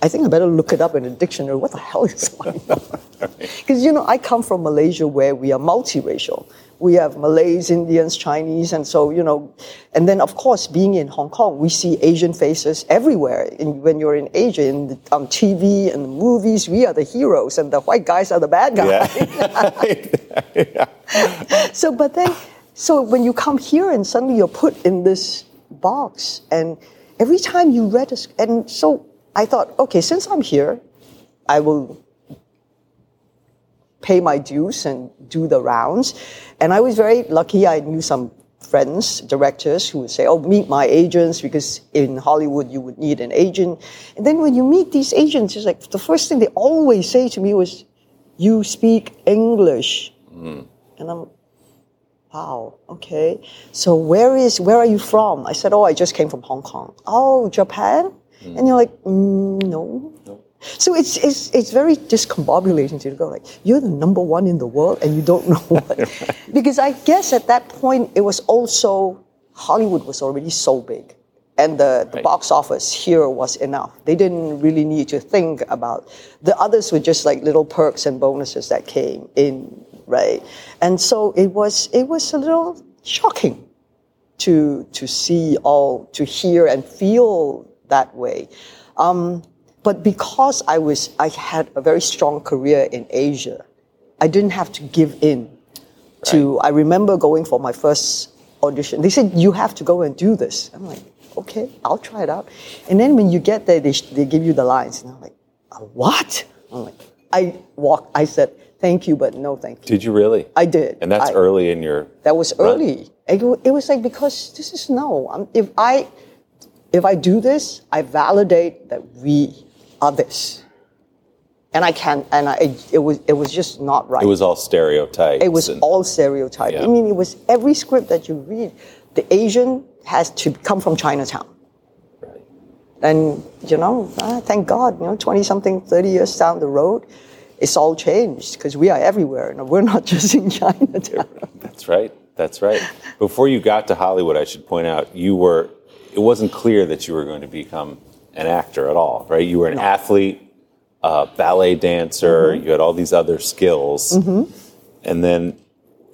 [SPEAKER 3] I think I better look it up in a dictionary. What the hell is minority? Because, you know, I come from Malaysia where we are multiracial we have Malays, Indians, Chinese, and so, you know, and then of course, being in Hong Kong, we see Asian faces everywhere. In, when you're in Asia, in the, um, on TV and the movies, we are the heroes and the white guys are the bad guys. Yeah. yeah. so, but then, so when you come here and suddenly you're put in this box, and every time you read a, and so I thought, okay, since I'm here, I will pay my dues and do the rounds. And I was very lucky. I knew some friends, directors, who would say, "Oh, meet my agents," because in Hollywood you would need an agent. And then when you meet these agents, it's like the first thing they always say to me was, "You speak English," mm. and I'm. Wow. Okay. So where is where are you from? I said, oh, I just came from Hong Kong. Oh, Japan. Mm. And you're like, mm, no. no. So it's, it's, it's very discombobulating to go like, you're the number one in the world and you don't know what. because I guess at that point, it was also, Hollywood was already so big. And the, the right. box office here was enough. They didn't really need to think about, the others were just like little perks and bonuses that came in, right? And so it was, it was a little shocking to, to see all, to hear and feel that way. Um, but because I was, I had a very strong career in Asia, I didn't have to give in to. I remember going for my first audition. They said, you have to go and do this. I'm like, okay, I'll try it out. And then when you get there, they, they give you the lines. And I'm like, what? I'm like, I walk. I said, thank you, but no thank you.
[SPEAKER 1] Did you really?
[SPEAKER 3] I did.
[SPEAKER 1] And that's
[SPEAKER 3] I,
[SPEAKER 1] early in your.
[SPEAKER 3] That was run. early. It, it, was like, because this is no. I'm, if I, if I do this, I validate that we are this. And I can't, and I, it, was, it was just not right.
[SPEAKER 1] It was all stereotypes.
[SPEAKER 3] It was
[SPEAKER 1] and,
[SPEAKER 3] all stereotypes. Yeah. I mean, it was every script that you read, the Asian has to come from Chinatown. Right. And, you know, ah, thank God, you know, 20 something, 30 years down the road, it's all changed because we are everywhere and we're not just in Chinatown.
[SPEAKER 1] That's right. That's right. Before you got to Hollywood, I should point out, you were, it wasn't clear that you were going to become an actor at all, right? You were an no. athlete, a ballet dancer, mm-hmm. you had all these other skills. Mm-hmm. And then.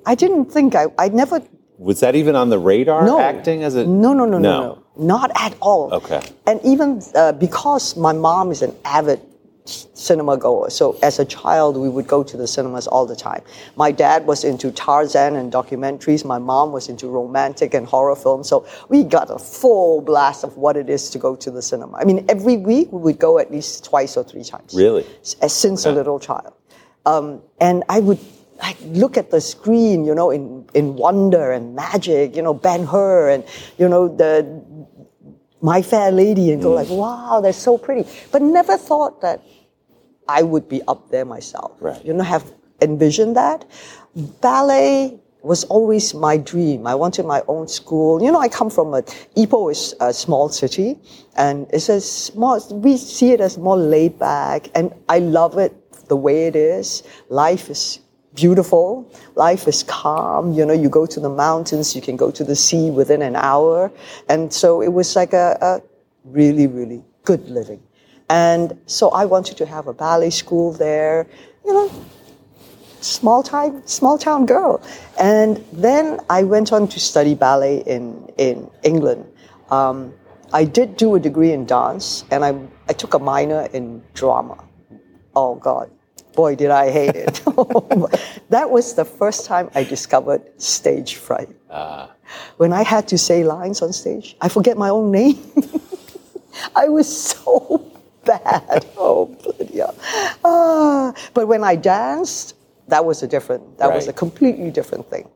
[SPEAKER 3] I didn't think I, I never.
[SPEAKER 1] Was that even on the radar, no. acting as a.
[SPEAKER 3] No, no, no, no, no, no. Not at all.
[SPEAKER 1] Okay.
[SPEAKER 3] And even uh, because my mom is an avid cinema goer. So as a child, we would go to the cinemas all the time. My dad was into Tarzan and documentaries. My mom was into romantic and horror films. So we got a full blast of what it is to go to the cinema. I mean, every week we would go at least twice or three times.
[SPEAKER 1] Really?
[SPEAKER 3] Since a little child. Um, and I would I look at the screen, you know, in, in wonder and magic, you know, Ben Hur and, you know, the My Fair Lady and go mm. like, wow, they're so pretty. But never thought that I would be up there myself.
[SPEAKER 1] Right.
[SPEAKER 3] You know, have envisioned that. Ballet was always my dream. I wanted my own school. You know, I come from a Ipoh is a small city, and it's a small. We see it as more laid back, and I love it the way it is. Life is beautiful. Life is calm. You know, you go to the mountains, you can go to the sea within an hour, and so it was like a, a really, really good living. And so I wanted to have a ballet school there. You know, small time, small town girl. And then I went on to study ballet in, in England. Um, I did do a degree in dance, and I, I took a minor in drama. Oh, God. Boy, did I hate it. that was the first time I discovered stage fright. When I had to say lines on stage, I forget my own name. I was so bad. Oh, bloody hell. Ah, but when I danced, that was a different, that was a completely different thing.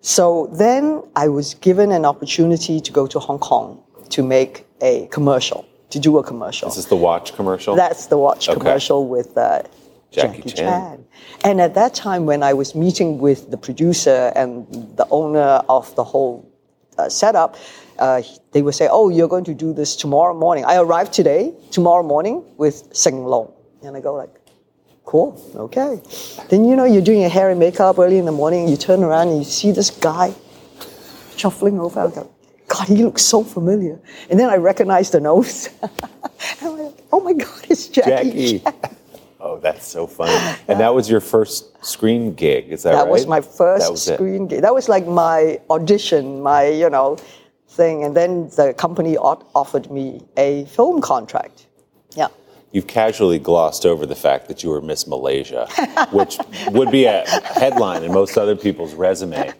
[SPEAKER 3] So then I was given an opportunity to go to Hong Kong to make a commercial, to do a commercial.
[SPEAKER 1] This Is the watch commercial?
[SPEAKER 3] That's the watch
[SPEAKER 1] Okay.
[SPEAKER 3] commercial with uh,
[SPEAKER 1] Jackie
[SPEAKER 3] Jackie,
[SPEAKER 1] Chan.
[SPEAKER 3] Chan. And at that time, when I was meeting with the producer and the owner of the whole uh, setup, uh, they would say, "Oh, you're going to do this tomorrow morning." I arrived today, tomorrow morning with Sing Long, and I go like, "Cool, okay." Then you know you're doing your hair and makeup early in the morning. You turn around and you see this guy shuffling over. I go, God, he looks so familiar. And then I recognize the nose. and I'm like, oh my God, it's Jackie.
[SPEAKER 1] Jackie. Oh, that's so funny. And that was your first screen gig, is that,
[SPEAKER 3] That
[SPEAKER 1] right?
[SPEAKER 3] That was my first
[SPEAKER 1] was it.
[SPEAKER 3] screen gig. That was like my audition, my, you know, thing. And then the company offered me a film contract. Yeah.
[SPEAKER 1] You've casually glossed over the fact that you were Miss Malaysia, which would be a headline in most other people's resume.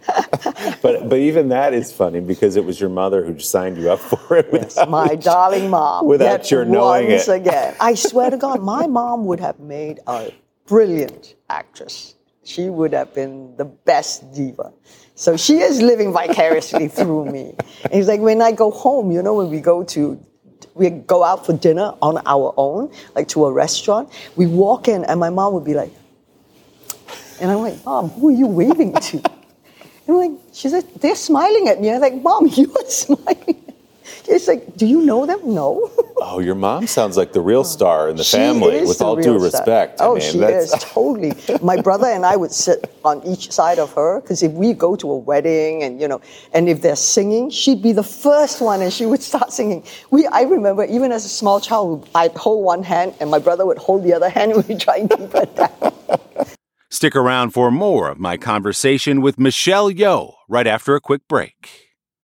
[SPEAKER 1] But but even that is funny because it was your mother who signed you up for it.
[SPEAKER 3] Yes, my darling mom.
[SPEAKER 1] without
[SPEAKER 3] Yet
[SPEAKER 1] your knowing
[SPEAKER 3] once
[SPEAKER 1] it.
[SPEAKER 3] again. I swear to God, my mom would have made a brilliant actress. She would have been the best diva. So she is living vicariously through me. And it's like when I go home, you know, when we go to we go out for dinner on our own, like to a restaurant, we walk in and my mom would be like, and I'm like, Mom, who are you waving to? And I'm like, she said, they're smiling at me. I'm like, Mom, you are smiling. She's like, do you know them? No.
[SPEAKER 1] Oh, your mom sounds like the real oh. star in the
[SPEAKER 3] She
[SPEAKER 1] family,
[SPEAKER 3] is
[SPEAKER 1] with
[SPEAKER 3] the
[SPEAKER 1] all
[SPEAKER 3] real
[SPEAKER 1] due
[SPEAKER 3] star.
[SPEAKER 1] respect. I
[SPEAKER 3] Oh,
[SPEAKER 1] mean,
[SPEAKER 3] she
[SPEAKER 1] that's-
[SPEAKER 3] is totally. My brother and I would sit on each side of her because if we go to a wedding and you know, and if they're singing, she'd be the first one and she would start singing. We, I remember, even as a small child, I'd hold one hand and my brother would hold the other hand and we'd try and keep her down.
[SPEAKER 4] Stick around for more of my conversation with Michelle Yeoh right after a quick break.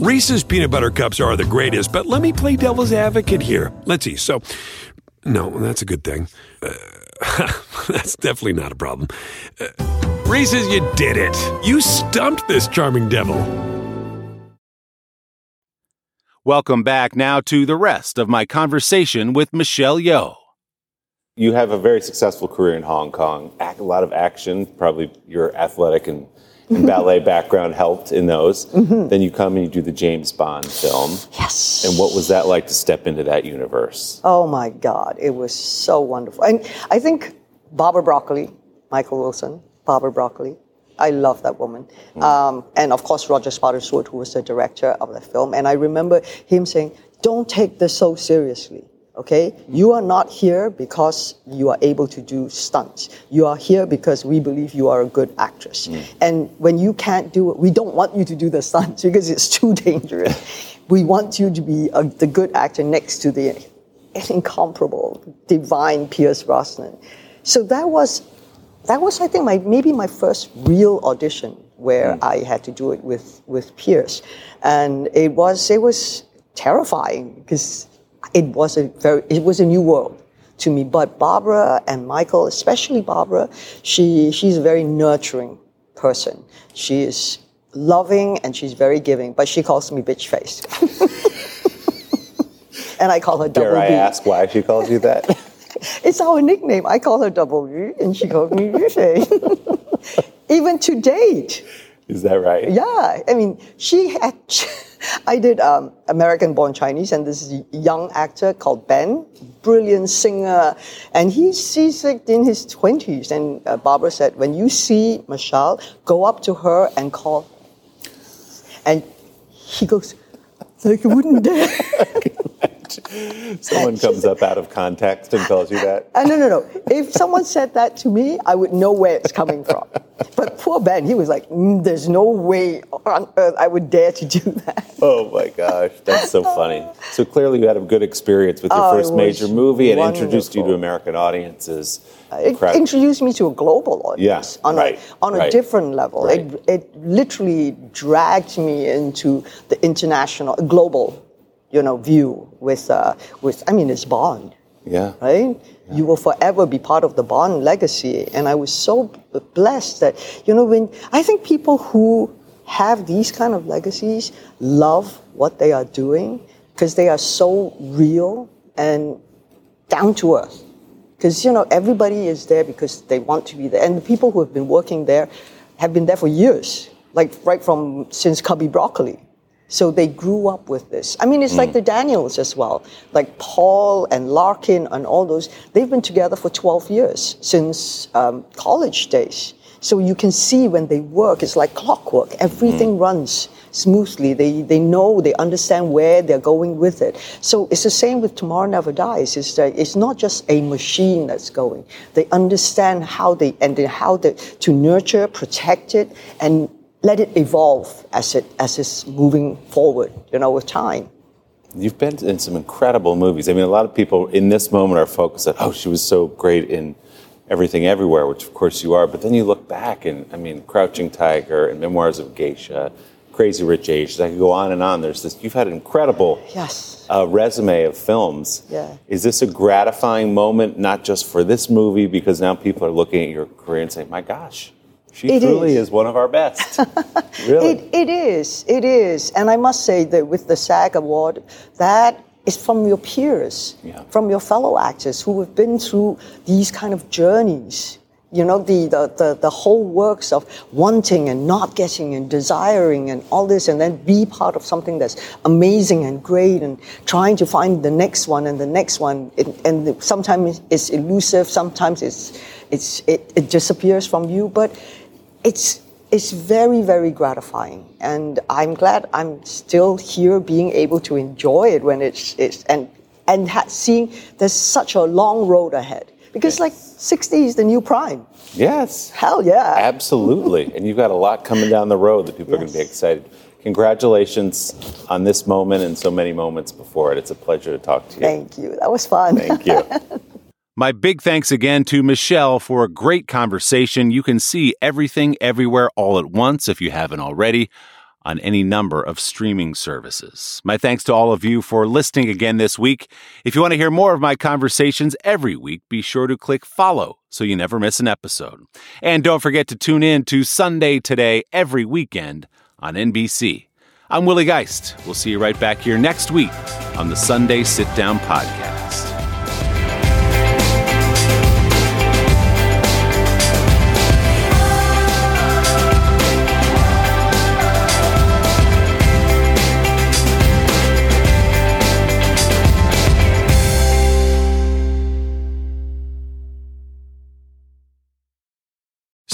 [SPEAKER 5] Reese's peanut butter cups are the greatest, but let me play devil's advocate here. Let's see. So, no, that's a good thing. Uh, that's definitely not a problem. Uh, Reese's, you did it. You stumped this charming devil.
[SPEAKER 4] Welcome back now to the rest of my conversation with Michelle Yeoh.
[SPEAKER 1] you have a very successful career in Hong Kong. Act, a lot of action. Probably you're athletic and, and ballet background helped in those. Then you come and you do the James Bond film.
[SPEAKER 3] Yes.
[SPEAKER 1] And what was that like to step into that universe?
[SPEAKER 3] Oh my God, it was so wonderful. And I think Barbara Broccoli, Michael Wilson, Barbara Broccoli, I love that woman. Um, and of course, Roger Spottiswoode, who was the director of the film. And I remember him saying, don't take this so seriously. Okay, you are not here because you are able to do stunts. You are here because we believe you are a good actress. Mm. And when you can't do it, we don't want you to do the stunts because it's too dangerous. we want you to be a, the good actor next to the incomparable, divine Pierce Brosnan. So that was, that was I think my maybe my first real audition where mm. I had to do it with with Pierce, and it was it was terrifying because it was a very it was a new world to me. But Barbara and Michael, especially Barbara, she she's a very nurturing person. She is loving and she's very giving, but she calls me bitch face. and I call her double
[SPEAKER 1] Dare I
[SPEAKER 3] B.
[SPEAKER 1] ask why she calls you that?
[SPEAKER 3] It's our nickname. I call her double B, and she calls me bitch face. Even to date.
[SPEAKER 1] Is that right?
[SPEAKER 3] Yeah, I mean, she had. I did um, American Born Chinese, and this is young actor called Ben, brilliant singer, and he's like in his twenties. And uh, Barbara said, when you see Michelle, go up to her and call, and he goes, like I wouldn't dare.
[SPEAKER 1] Someone comes up out of context and tells you that.
[SPEAKER 3] Uh, no, no, no. If someone said that to me, I would know where it's coming from. But poor Ben, he was like, mm, "There's no way on earth I would dare to do that."
[SPEAKER 1] Oh my gosh, that's so funny. So clearly, you had a good experience with your
[SPEAKER 3] Oh,
[SPEAKER 1] first major movie and introduced you to. American audiences.
[SPEAKER 3] It
[SPEAKER 1] Crowd-
[SPEAKER 3] introduced me to a global audience
[SPEAKER 1] Yeah,
[SPEAKER 3] on
[SPEAKER 1] right,
[SPEAKER 3] a on a
[SPEAKER 1] right,
[SPEAKER 3] different level.
[SPEAKER 1] right.
[SPEAKER 3] It it literally dragged me into the international, global, you know, view with uh, with. I mean, it's Bond.
[SPEAKER 1] yeah.
[SPEAKER 3] right? You will forever be part of the Bond legacy. And I was so blessed that, you know, when I think people who have these kind of legacies love what they are doing because they are so real and down to earth. Because, you know, everybody is there because they want to be there. And the people who have been working there have been there for years, like right from since Cubby Broccoli. So they grew up with this. I mean, it's like the Daniels as well. Like Paul and Larkin and all those, they've been together for 12 years since um, college days. So you can see when they work, it's like clockwork. Everything runs smoothly. They, they know, they understand where they're going with it. So it's the same with Tomorrow Never Dies. It's, that it's not just a machine that's going. They understand how they, and how they, to nurture, protect it, and let it evolve as it as it's moving forward, you know, with time.
[SPEAKER 1] You've been in some incredible movies. I mean, a lot of people in this moment are focused on, oh, she was so great in Everything Everywhere, which of course you are. But then you look back and, I mean, Crouching Tiger and Memoirs of Geisha, Crazy Rich Asians. I could go on and on. There's this. You've had an incredible
[SPEAKER 3] Yes.
[SPEAKER 1] uh, resume of films.
[SPEAKER 3] Yeah.
[SPEAKER 1] Is this a gratifying moment, not just for this movie, because now people are looking at your career and saying, my gosh, she
[SPEAKER 3] It
[SPEAKER 1] truly
[SPEAKER 3] is.
[SPEAKER 1] is. one of our best. really?
[SPEAKER 3] It, it is, it is. And I must say that with the SAG Award, that is from your peers,
[SPEAKER 1] Yeah.
[SPEAKER 3] from your fellow actors who have been through these kind of journeys. You know, the, the, the, the whole works of wanting and not getting and desiring and all this, and then be part of something that's amazing and great and trying to find the next one and the next one. It, and sometimes it's elusive, sometimes it's, it's, it, it disappears from you, but it's it's very very gratifying and i'm glad i'm still here being able to enjoy it when it's, it's and and ha- seeing there's such a long road ahead because like 60 is the new prime
[SPEAKER 1] yes.
[SPEAKER 3] hell yeah
[SPEAKER 1] Absolutely. and you've got a lot coming down the road that people are going to be excited. Congratulations on this moment and so many moments before it. It's a pleasure to talk to you.
[SPEAKER 3] thank you that was fun
[SPEAKER 1] Thank you.
[SPEAKER 4] My big thanks again to Michelle for a great conversation. You can see everything everywhere all at once if you haven't already on any number of streaming services. My thanks to all of you for listening again this week. If you want to hear more of my conversations every week, be sure to click follow so you never miss an episode. And don't forget to tune in to Sunday Today every weekend on NBC. I'm Willie Geist. We'll see you right back here next week on the Sunday Sit Down Podcast.